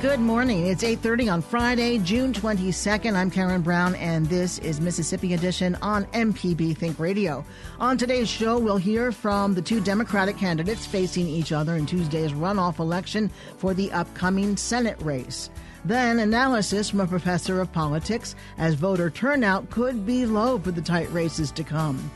Good morning. It's 8:30 on Friday, June 22nd. I'm Karen Brown and this is Mississippi Edition on MPB Think Radio. On today's show, we'll hear from the two Democratic candidates facing each other in Tuesday's runoff election for the upcoming Senate race. Then analysis from a professor of politics as voter turnout could be low for the tight races to come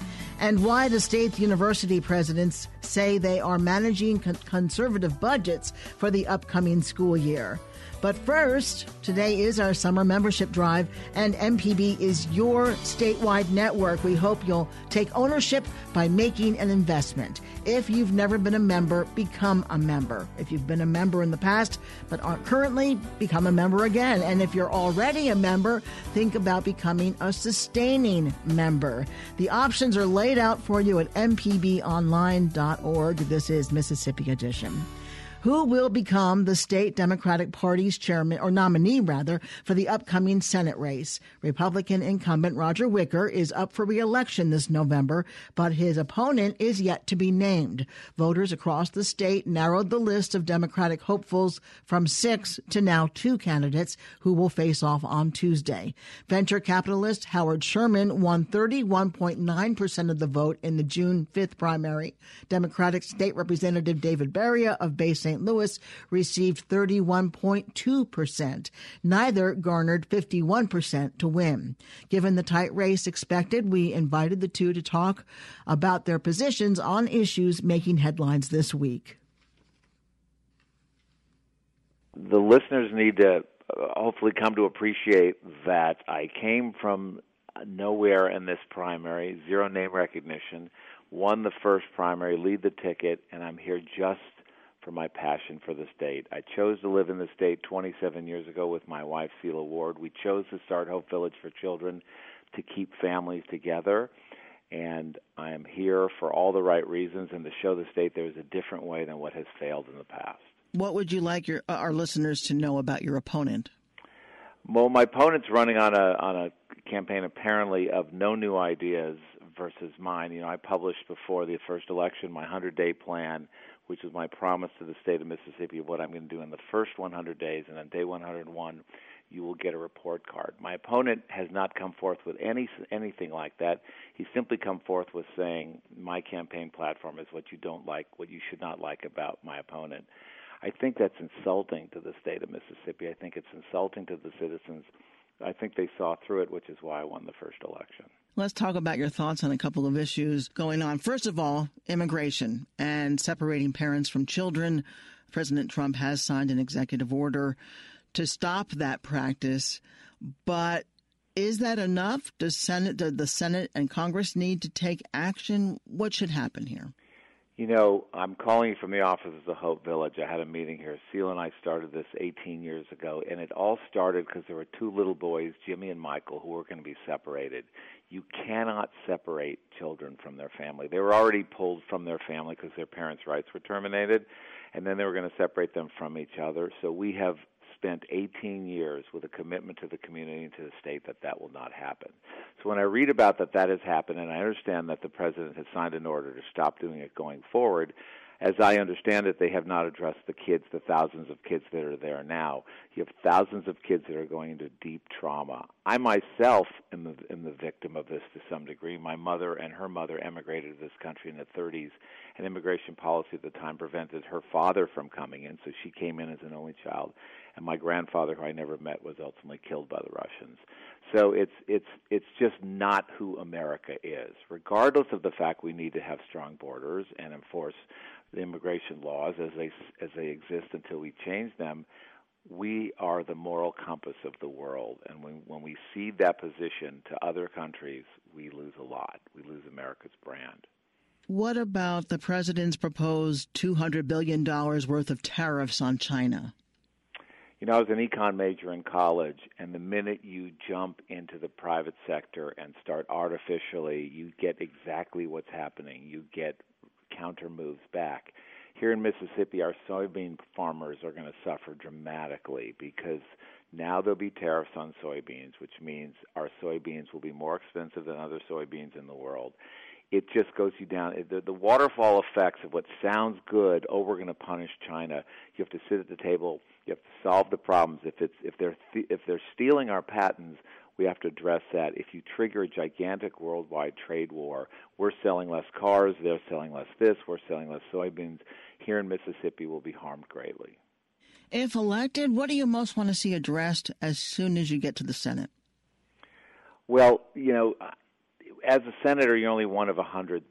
and why the state university presidents say they are managing con- conservative budgets for the upcoming school year. But first, today is our summer membership drive, and MPB is your statewide network. We hope you'll take ownership by making an investment. If you've never been a member, become a member. If you've been a member in the past but aren't currently, become a member again. And if you're already a member, think about becoming a sustaining member. The options are laid out for you at mpbonline.org. This is Mississippi Edition who will become the state Democratic Party's chairman or nominee rather for the upcoming Senate race. Republican incumbent Roger Wicker is up for re-election this November, but his opponent is yet to be named. Voters across the state narrowed the list of Democratic hopefuls from 6 to now 2 candidates who will face off on Tuesday. Venture capitalist Howard Sherman won 31.9% of the vote in the June 5th primary. Democratic State Representative David Baria of Bay St. St. Louis received 31.2%. Neither garnered 51% to win. Given the tight race expected, we invited the two to talk about their positions on issues making headlines this week. The listeners need to uh, hopefully come to appreciate that I came from nowhere in this primary, zero name recognition, won the first primary, lead the ticket, and I'm here just for my passion for the state. I chose to live in the state 27 years ago with my wife, Sela Ward. We chose to start Hope Village for Children to keep families together. And I am here for all the right reasons and to show the state there is a different way than what has failed in the past. What would you like your, uh, our listeners to know about your opponent? Well, my opponent's running on a on a campaign apparently of no new ideas versus mine. You know, I published before the first election my 100-day plan which is my promise to the state of Mississippi of what I'm going to do in the first 100 days, and on day 101, you will get a report card. My opponent has not come forth with any anything like that. He's simply come forth with saying my campaign platform is what you don't like, what you should not like about my opponent. I think that's insulting to the state of Mississippi. I think it's insulting to the citizens. I think they saw through it, which is why I won the first election. Let's talk about your thoughts on a couple of issues going on. First of all, immigration and separating parents from children. President Trump has signed an executive order to stop that practice, but is that enough? Does Senate, does the Senate and Congress need to take action? What should happen here? You know, I'm calling you from the office of the Hope Village. I had a meeting here. Seal and I started this 18 years ago, and it all started because there were two little boys, Jimmy and Michael, who were going to be separated. You cannot separate children from their family. They were already pulled from their family because their parents' rights were terminated, and then they were going to separate them from each other. So we have spent 18 years with a commitment to the community and to the state that that will not happen. So when I read about that that has happened, and I understand that the president has signed an order to stop doing it going forward, as I understand it, they have not addressed the kids, the thousands of kids that are there now. You have thousands of kids that are going into deep trauma. I myself am the, am the victim of this to some degree. My mother and her mother emigrated to this country in the 30s, and immigration policy at the time prevented her father from coming in, so she came in as an only child. And my grandfather, who I never met, was ultimately killed by the Russians. So it's it's it's just not who America is. Regardless of the fact we need to have strong borders and enforce the immigration laws as they as they exist until we change them, we are the moral compass of the world, and when when we cede that position to other countries, we lose a lot. We lose America's brand. What about the president's proposed $200 billion worth of tariffs on China? You know, I was an econ major in college, and the minute you jump into the private sector and start artificially, you get exactly what's happening. You get counter moves back. Here in Mississippi, our soybean farmers are going to suffer dramatically because now there'll be tariffs on soybeans, which means our soybeans will be more expensive than other soybeans in the world it just goes you down. The, the waterfall effects of what sounds good. Oh, we're going to punish China. You have to sit at the table. You have to solve the problems. If it's if they're th- if they're stealing our patents, we have to address that. If you trigger a gigantic worldwide trade war, we're selling less cars. They're selling less this. We're selling less soybeans. Here in Mississippi, will be harmed greatly. If elected, what do you most want to see addressed as soon as you get to the Senate? Well, you know, as a senator, you're only one of a hundred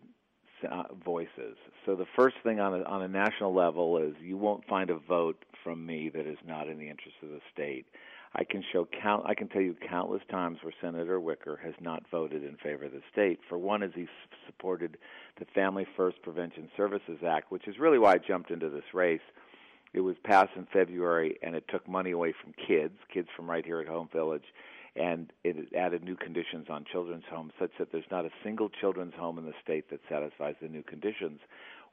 uh, voices. So the first thing on a, on a national level is you won't find a vote from me that is not in the interest of the state. I can show count. I can tell you countless times where Senator Wicker has not voted in favor of the state. For one, is he supported the Family First Prevention Services Act, which is really why I jumped into this race. It was passed in February, and it took money away from kids, kids from right here at Hope Village, and it added new conditions on children's homes such that there's not a single children's home in the state that satisfies the new conditions.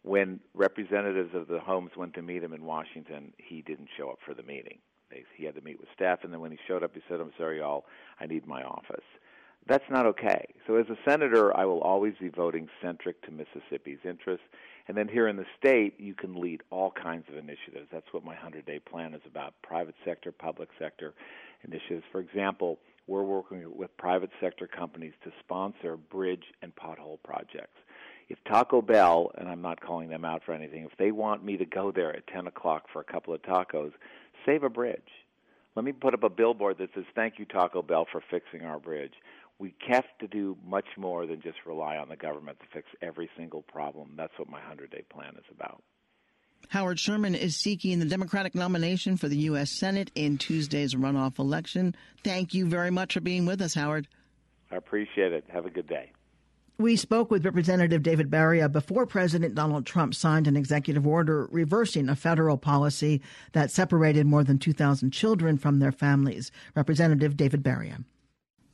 When representatives of the homes went to meet him in Washington, he didn't show up for the meeting. He had to meet with staff, and then when he showed up, he said, I'm sorry, y'all, I need my office. That's not okay. So, as a senator, I will always be voting centric to Mississippi's interests. And then here in the state, you can lead all kinds of initiatives. That's what my 100 day plan is about private sector, public sector initiatives. For example, we're working with private sector companies to sponsor bridge and pothole projects. If Taco Bell, and I'm not calling them out for anything, if they want me to go there at 10 o'clock for a couple of tacos, save a bridge. Let me put up a billboard that says, Thank you, Taco Bell, for fixing our bridge. We have to do much more than just rely on the government to fix every single problem. That's what my 100 day plan is about. Howard Sherman is seeking the Democratic nomination for the U.S. Senate in Tuesday's runoff election. Thank you very much for being with us, Howard. I appreciate it. Have a good day. We spoke with Representative David Baria before President Donald Trump signed an executive order reversing a federal policy that separated more than 2,000 children from their families. Representative David Baria.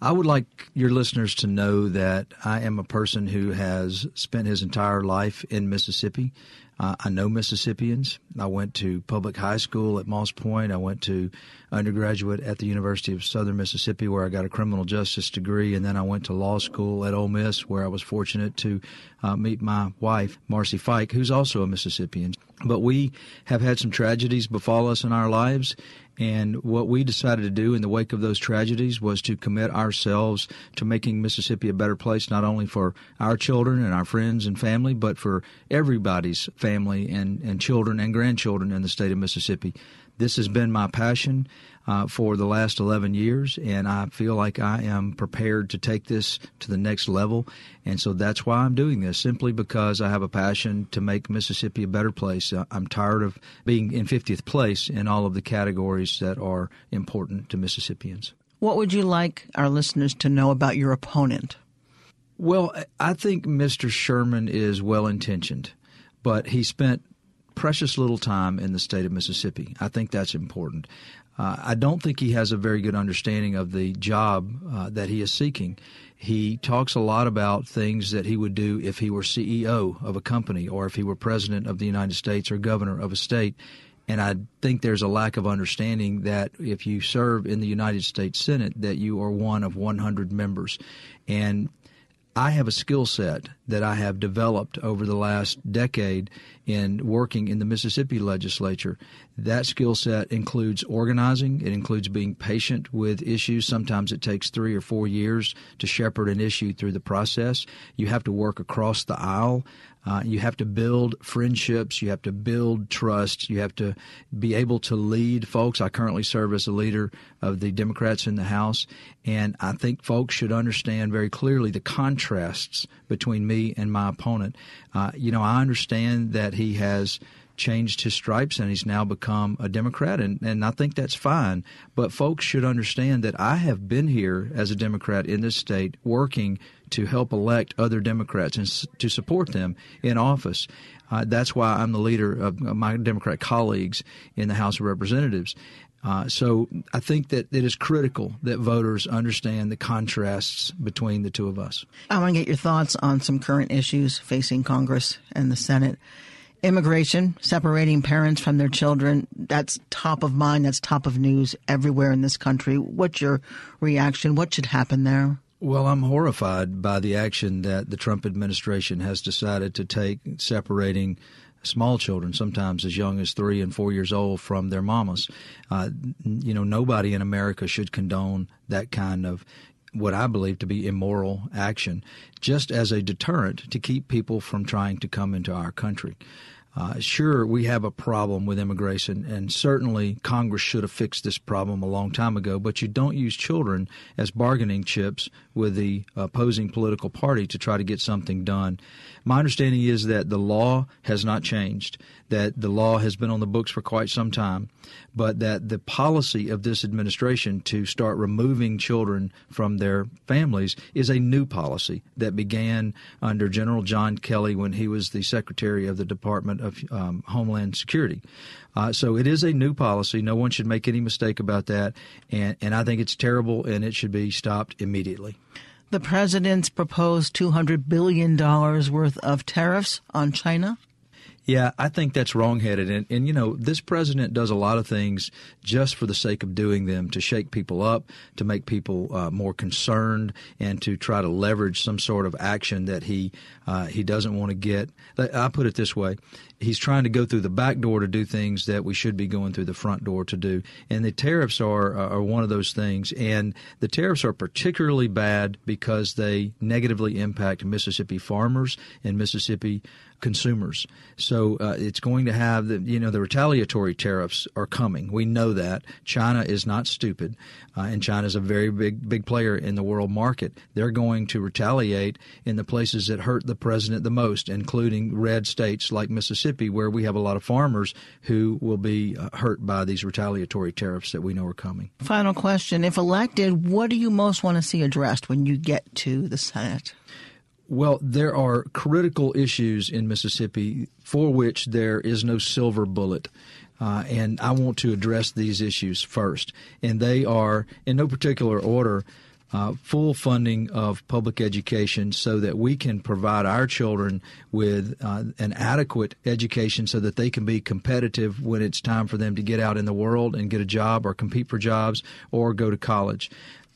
I would like your listeners to know that I am a person who has spent his entire life in Mississippi. Uh, I know Mississippians. I went to public high school at Moss Point. I went to undergraduate at the University of Southern Mississippi, where I got a criminal justice degree, and then I went to law school at Ole Miss, where I was fortunate to uh, meet my wife, Marcy Fike, who's also a Mississippian. But we have had some tragedies befall us in our lives, and what we decided to do in the wake of those tragedies was to commit ourselves to making Mississippi a better place, not only for our children and our friends and family, but for everybody's family and, and children and grandchildren in the state of Mississippi. This has been my passion uh, for the last 11 years, and I feel like I am prepared to take this to the next level. And so that's why I'm doing this, simply because I have a passion to make Mississippi a better place. Uh, I'm tired of being in 50th place in all of the categories that are important to Mississippians. What would you like our listeners to know about your opponent? Well, I think Mr. Sherman is well intentioned, but he spent precious little time in the state of Mississippi. I think that's important. Uh, I don't think he has a very good understanding of the job uh, that he is seeking. He talks a lot about things that he would do if he were CEO of a company or if he were president of the United States or governor of a state. And I think there's a lack of understanding that if you serve in the United States Senate, that you are one of 100 members. And I have a skill set that I have developed over the last decade in working in the Mississippi legislature. That skill set includes organizing, it includes being patient with issues. Sometimes it takes three or four years to shepherd an issue through the process. You have to work across the aisle. Uh, you have to build friendships. You have to build trust. You have to be able to lead folks. I currently serve as a leader of the Democrats in the House, and I think folks should understand very clearly the contrasts between me and my opponent. Uh, you know, I understand that he has changed his stripes and he's now become a Democrat, and, and I think that's fine. But folks should understand that I have been here as a Democrat in this state working to help elect other Democrats and s- to support them in office. Uh, that's why I'm the leader of my Democrat colleagues in the House of Representatives. Uh, so I think that it is critical that voters understand the contrasts between the two of us. I want to get your thoughts on some current issues facing Congress and the Senate immigration, separating parents from their children, that's top of mind, that's top of news everywhere in this country. What's your reaction? What should happen there? Well, I'm horrified by the action that the Trump administration has decided to take separating small children, sometimes as young as three and four years old, from their mamas. Uh, you know, nobody in America should condone that kind of what I believe to be immoral action, just as a deterrent to keep people from trying to come into our country. Uh, sure, we have a problem with immigration, and certainly Congress should have fixed this problem a long time ago. But you don't use children as bargaining chips with the opposing political party to try to get something done. My understanding is that the law has not changed, that the law has been on the books for quite some time, but that the policy of this administration to start removing children from their families is a new policy that began under General John Kelly when he was the Secretary of the Department of um, Homeland Security. Uh, so it is a new policy. No one should make any mistake about that. And, and I think it's terrible and it should be stopped immediately. The president's proposed $200 billion worth of tariffs on China. Yeah, I think that's wrongheaded. And, and, you know, this president does a lot of things just for the sake of doing them to shake people up, to make people uh, more concerned, and to try to leverage some sort of action that he uh, he doesn't want to get. I put it this way he's trying to go through the back door to do things that we should be going through the front door to do. And the tariffs are are one of those things. And the tariffs are particularly bad because they negatively impact Mississippi farmers and Mississippi consumers. So uh, it's going to have the you know the retaliatory tariffs are coming. We know that China is not stupid, uh, and China is a very big big player in the world market. They're going to retaliate in the places that hurt the president the most, including red states like Mississippi, where we have a lot of farmers who will be uh, hurt by these retaliatory tariffs that we know are coming. Final question: If elected, what do you most want to see addressed when you get to the Senate? Well, there are critical issues in Mississippi for which there is no silver bullet. Uh, and I want to address these issues first. And they are, in no particular order, uh, full funding of public education so that we can provide our children with uh, an adequate education so that they can be competitive when it's time for them to get out in the world and get a job or compete for jobs or go to college.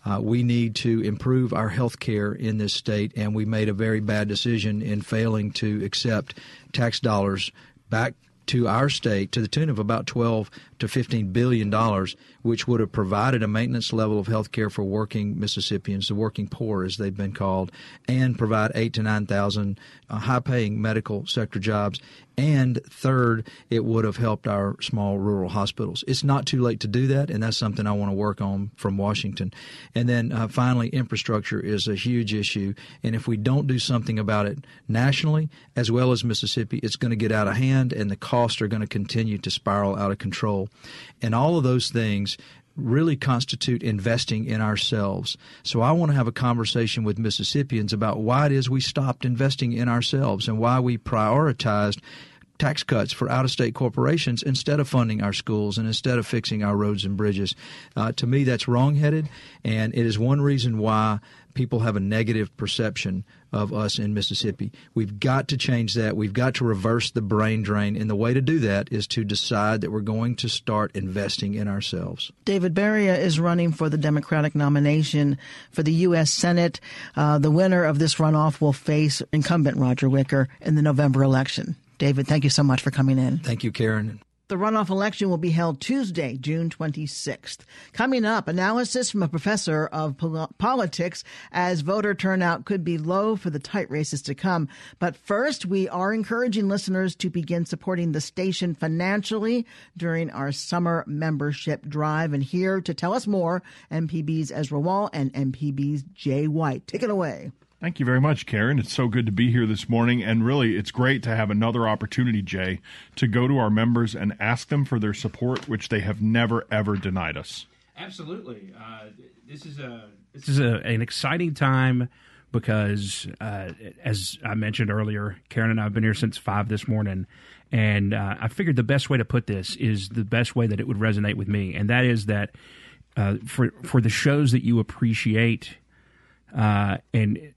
Uh, we need to improve our health care in this state, and we made a very bad decision in failing to accept tax dollars back to our state to the tune of about 12 to 15 billion dollars, which would have provided a maintenance level of health care for working Mississippians, the working poor as they've been called, and provide eight to 9,000 uh, high-paying medical sector jobs. And third, it would have helped our small rural hospitals. It's not too late to do that, and that's something I want to work on from Washington. And then uh, finally, infrastructure is a huge issue, and if we don't do something about it nationally as well as Mississippi, it's going to get out of hand, and the costs are going to continue to spiral out of control. And all of those things really constitute investing in ourselves. So I want to have a conversation with Mississippians about why it is we stopped investing in ourselves and why we prioritized tax cuts for out of state corporations instead of funding our schools and instead of fixing our roads and bridges. Uh, to me, that's wrongheaded, and it is one reason why people have a negative perception of us in Mississippi. We've got to change that. We've got to reverse the brain drain. And the way to do that is to decide that we're going to start investing in ourselves. David Baria is running for the Democratic nomination for the U.S. Senate. Uh, the winner of this runoff will face incumbent Roger Wicker in the November election. David, thank you so much for coming in. Thank you, Karen. The runoff election will be held Tuesday, June 26th. Coming up, analysis from a professor of pol- politics as voter turnout could be low for the tight races to come. But first, we are encouraging listeners to begin supporting the station financially during our summer membership drive. And here to tell us more, MPB's Ezra Wall and MPB's Jay White. Take it away. Thank you very much, Karen. It's so good to be here this morning. And really, it's great to have another opportunity, Jay, to go to our members and ask them for their support, which they have never, ever denied us. Absolutely. Uh, this is, a, this is a, an exciting time because, uh, as I mentioned earlier, Karen and I have been here since 5 this morning. And uh, I figured the best way to put this is the best way that it would resonate with me. And that is that uh, for, for the shows that you appreciate, uh, and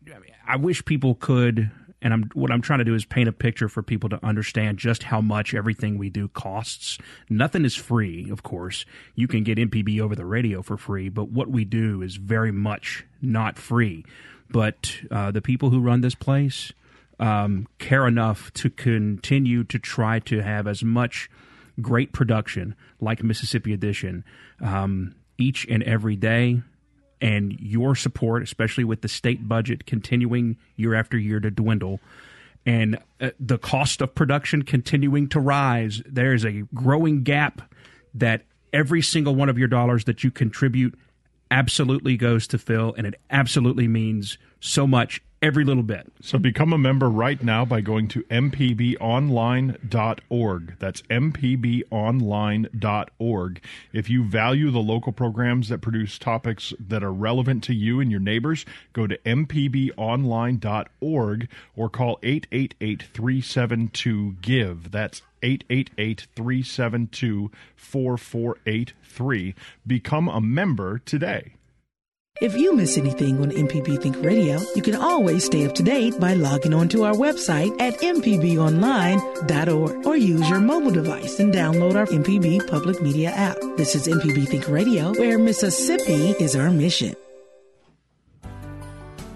I wish people could. And I'm, what I'm trying to do is paint a picture for people to understand just how much everything we do costs. Nothing is free, of course. You can get MPB over the radio for free, but what we do is very much not free. But uh, the people who run this place um, care enough to continue to try to have as much great production like Mississippi Edition um, each and every day and your support, especially with the state budget continuing year after year to dwindle and uh, the cost of production continuing to rise, there's a growing gap that every single one of your dollars that you contribute absolutely goes to fill, and it absolutely means so much every little bit. So become a member right now by going to mpbonline.org. That's mpbonline.org. If you value the local programs that produce topics that are relevant to you and your neighbors, go to mpbonline.org or call 888-372-GIVE. That's 888-372-4483. Become a member today. If you miss anything on MPB Think Radio, you can always stay up to date by logging on to our website at mpbonline.org or use your mobile device and download our MPB public media app. This is MPB Think Radio, where Mississippi is our mission.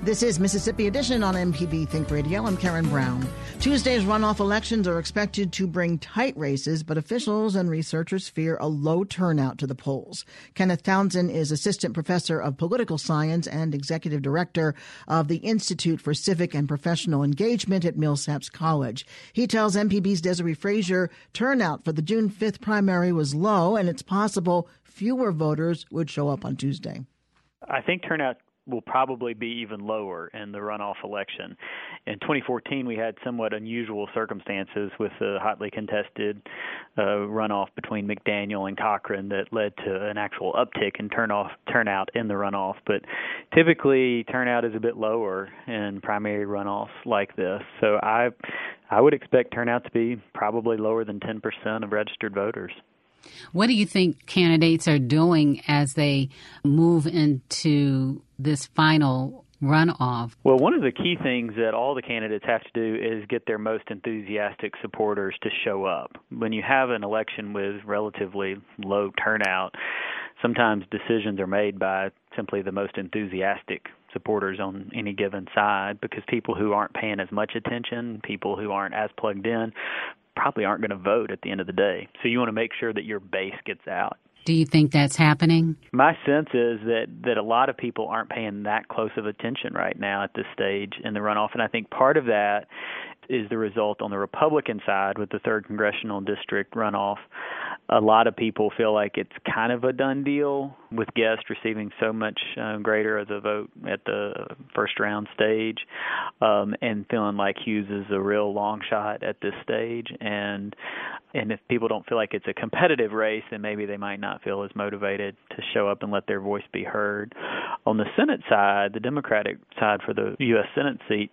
This is Mississippi Edition on MPB Think Radio. I'm Karen Brown. Tuesday's runoff elections are expected to bring tight races, but officials and researchers fear a low turnout to the polls. Kenneth Townsend is assistant professor of political science and executive director of the Institute for Civic and Professional Engagement at Millsaps College. He tells MPB's Desare Frazier turnout for the June 5th primary was low, and it's possible fewer voters would show up on Tuesday. I think turnout will probably be even lower in the runoff election. In 2014, we had somewhat unusual circumstances with the hotly contested uh, runoff between McDaniel and Cochran that led to an actual uptick in turnoff turnout in the runoff. But typically, turnout is a bit lower in primary runoffs like this. So I I would expect turnout to be probably lower than 10% of registered voters. What do you think candidates are doing as they move into this final runoff? Well, one of the key things that all the candidates have to do is get their most enthusiastic supporters to show up. When you have an election with relatively low turnout, sometimes decisions are made by simply the most enthusiastic supporters on any given side because people who aren't paying as much attention, people who aren't as plugged in, probably aren't going to vote at the end of the day. So you want to make sure that your base gets out. Do you think that's happening? My sense is that that a lot of people aren't paying that close of attention right now at this stage in the runoff, and I think part of that is the result on the Republican side with the third congressional district runoff a lot of people feel like it's kind of a done deal with Guest receiving so much uh, greater as a vote at the first round stage, um, and feeling like Hughes is a real long shot at this stage. And and if people don't feel like it's a competitive race, then maybe they might not feel as motivated to show up and let their voice be heard. On the Senate side, the Democratic side for the U.S. Senate seat.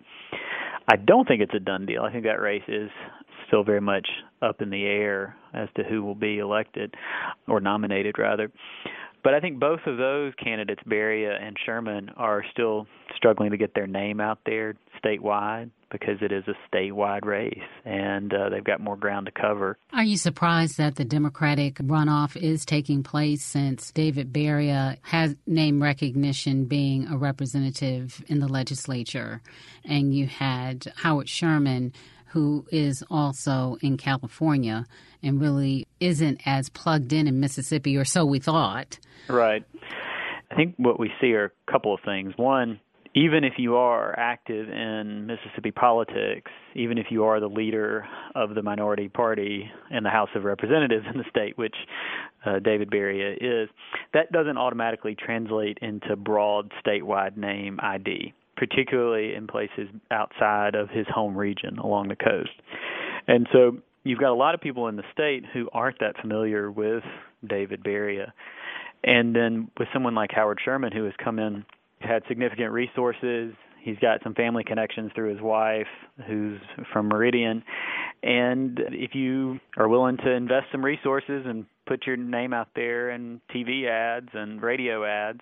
I don't think it's a done deal. I think that race is still very much up in the air as to who will be elected or nominated rather. But I think both of those candidates, Baria and Sherman, are still struggling to get their name out there statewide because it is a statewide race and uh, they've got more ground to cover. Are you surprised that the Democratic runoff is taking place since David Baria has name recognition being a representative in the legislature and you had Howard Sherman who is also in California and really isn't as plugged in in Mississippi, or so we thought. Right. I think what we see are a couple of things. One, even if you are active in Mississippi politics, even if you are the leader of the minority party in the House of Representatives in the state, which uh, David Baria is, that doesn't automatically translate into broad statewide name ID, particularly in places outside of his home region along the coast. And so you've got a lot of people in the state who aren't that familiar with David Baria. And then with someone like Howard Sherman, who has come in had significant resources. He's got some family connections through his wife, who's from Meridian. And if you are willing to invest some resources and put your name out there in TV ads and radio ads,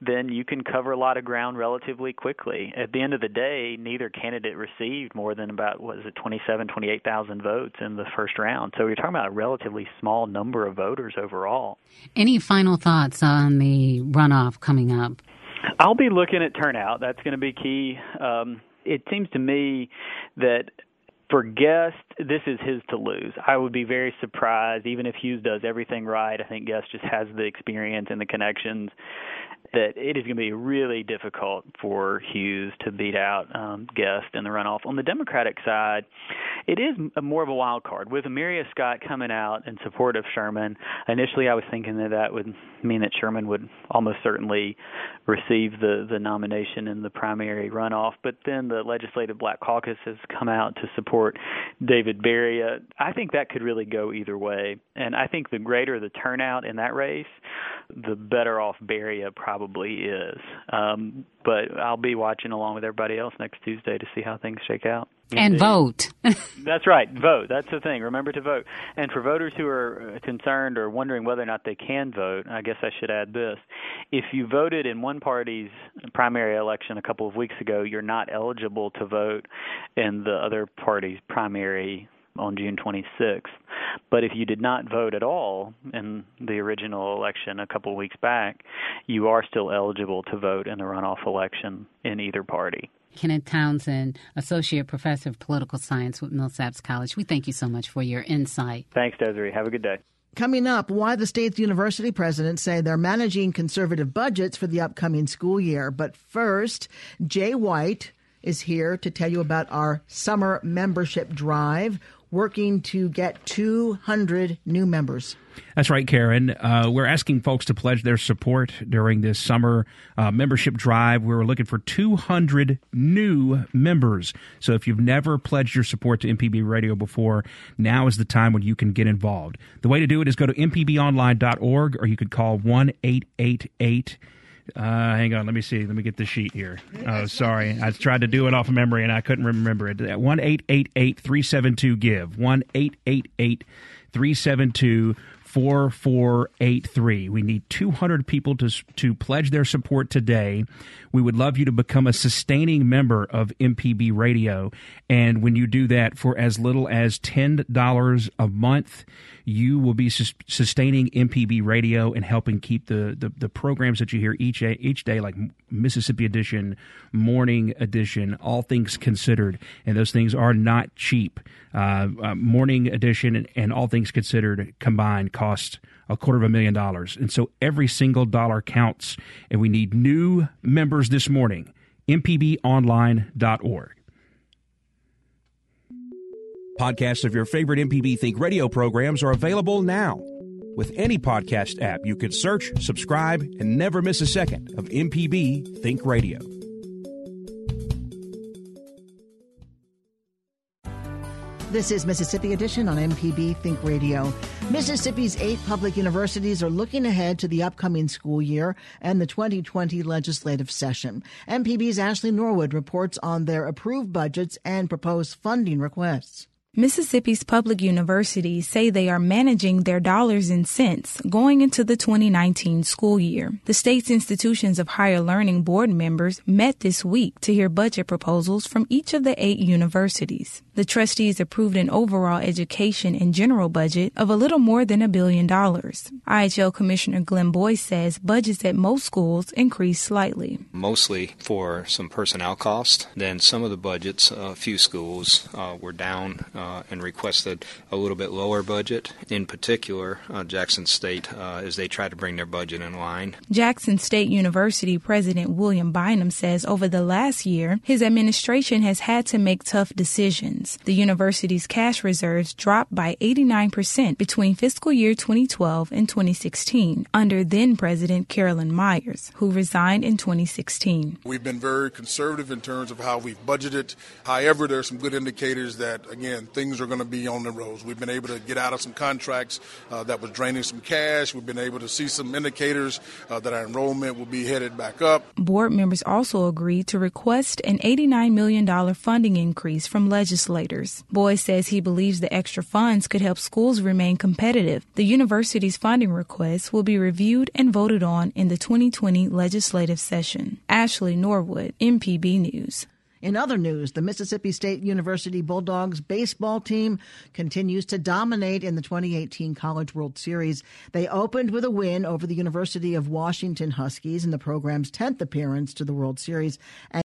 then you can cover a lot of ground relatively quickly. At the end of the day, neither candidate received more than about what is it, 27, 28,000 votes in the first round. So you're talking about a relatively small number of voters overall. Any final thoughts on the runoff coming up? I'll be looking at turnout. That's going to be key. Um, it seems to me that for Guest, this is his to lose. I would be very surprised, even if Hughes does everything right. I think Guest just has the experience and the connections that it is going to be really difficult for Hughes to beat out um, Guest in the runoff. On the Democratic side, it is a, more of a wild card. With Omeria Scott coming out in support of Sherman, initially I was thinking that that would mean that Sherman would almost certainly receive the, the nomination in the primary runoff. But then the Legislative Black Caucus has come out to support David Baria. I think that could really go either way. And I think the greater the turnout in that race, the better off Baria probably is. Um, but I'll be watching along with everybody else next Tuesday to see how things shake out. And vote. That's right, vote. That's the thing. Remember to vote. And for voters who are uh, concerned or wondering whether or not they can vote, I guess I should add this. If you voted in one party's primary election a couple of weeks ago, you're not eligible to vote in the other party's primary on June 26th. But if you did not vote at all in the original election a couple of weeks back, you are still eligible to vote in the runoff election in either party. Kenneth Townsend, Associate Professor of Political Science with Millsaps College. We thank you so much for your insight. Thanks, Desare. Have a good day. Coming up, why the state's university presidents say they're managing conservative budgets for the upcoming school year. But first, Jay White is here to tell you about our summer membership drive working to get 200 new members. That's right, Karen. Uh, we're asking folks to pledge their support during this summer uh, membership drive. We are looking for 200 new members. So if you've never pledged your support to MPB Radio before, now is the time when you can get involved. The way to do it is go to mpbonline.org or you could call 1 888 uh, hang on, let me see. Let me get the sheet here. Oh, sorry. I tried to do it off of memory and I couldn't remember it. One eight eight eight three seven two give. One eight eight eight three seven two 4483. We need 200 people to, to pledge their support today. We would love you to become a sustaining member of MPB Radio. And when you do that for as little as $10 a month, you will be sustaining MPB Radio and helping keep the, the, the programs that you hear each, each day, like Mississippi Edition, Morning Edition, All Things Considered. And those things are not cheap. Uh, uh, morning Edition and, and All Things Considered combined cost a quarter of a million dollars. And so every single dollar counts. And we need new members this morning. MPBOnline.org. Podcasts of your favorite MPB Think radio programs are available now. With any podcast app, you can search, subscribe, and never miss a second of MPB Think Radio. This is Mississippi Edition on MPB Think Radio. Mississippi's eight public universities are looking ahead to the upcoming school year and the 2020 legislative session. MPB's Ashley Norwood reports on their approved budgets and proposed funding requests. Mississippi's public universities say they are managing their dollars and cents going into the 2019 school year. The state's institutions of higher learning board members met this week to hear budget proposals from each of the eight universities. The trustees approved an overall education and general budget of a little more than a billion dollars. IHL Commissioner Glenn Boyce says budgets at most schools increased slightly. Mostly for some personnel costs. Then some of the budgets, a few schools uh, were down. Uh, uh, and requested a little bit lower budget. In particular, uh, Jackson State, uh, as they try to bring their budget in line. Jackson State University President William Bynum says over the last year, his administration has had to make tough decisions. The university's cash reserves dropped by 89% between fiscal year 2012 and 2016 under then President Carolyn Meyers, who resigned in 2016. We've been very conservative in terms of how we've budgeted. However, there are some good indicators that, again, things are going to be on the roads. We've been able to get out of some contracts uh, that was draining some cash. We've been able to see some indicators uh, that our enrollment will be headed back up. Board members also agreed to request an $89 million funding increase from legislators. Boyce says he believes the extra funds could help schools remain competitive. The university's funding request will be reviewed and voted on in the 2020 legislative session. Ashley Norwood, MPB News. In other news, the Mississippi State University Bulldogs baseball team continues to dominate in the 2018 College World Series. They opened with a win over the University of Washington Huskies in the program's 10th appearance to the World Series. And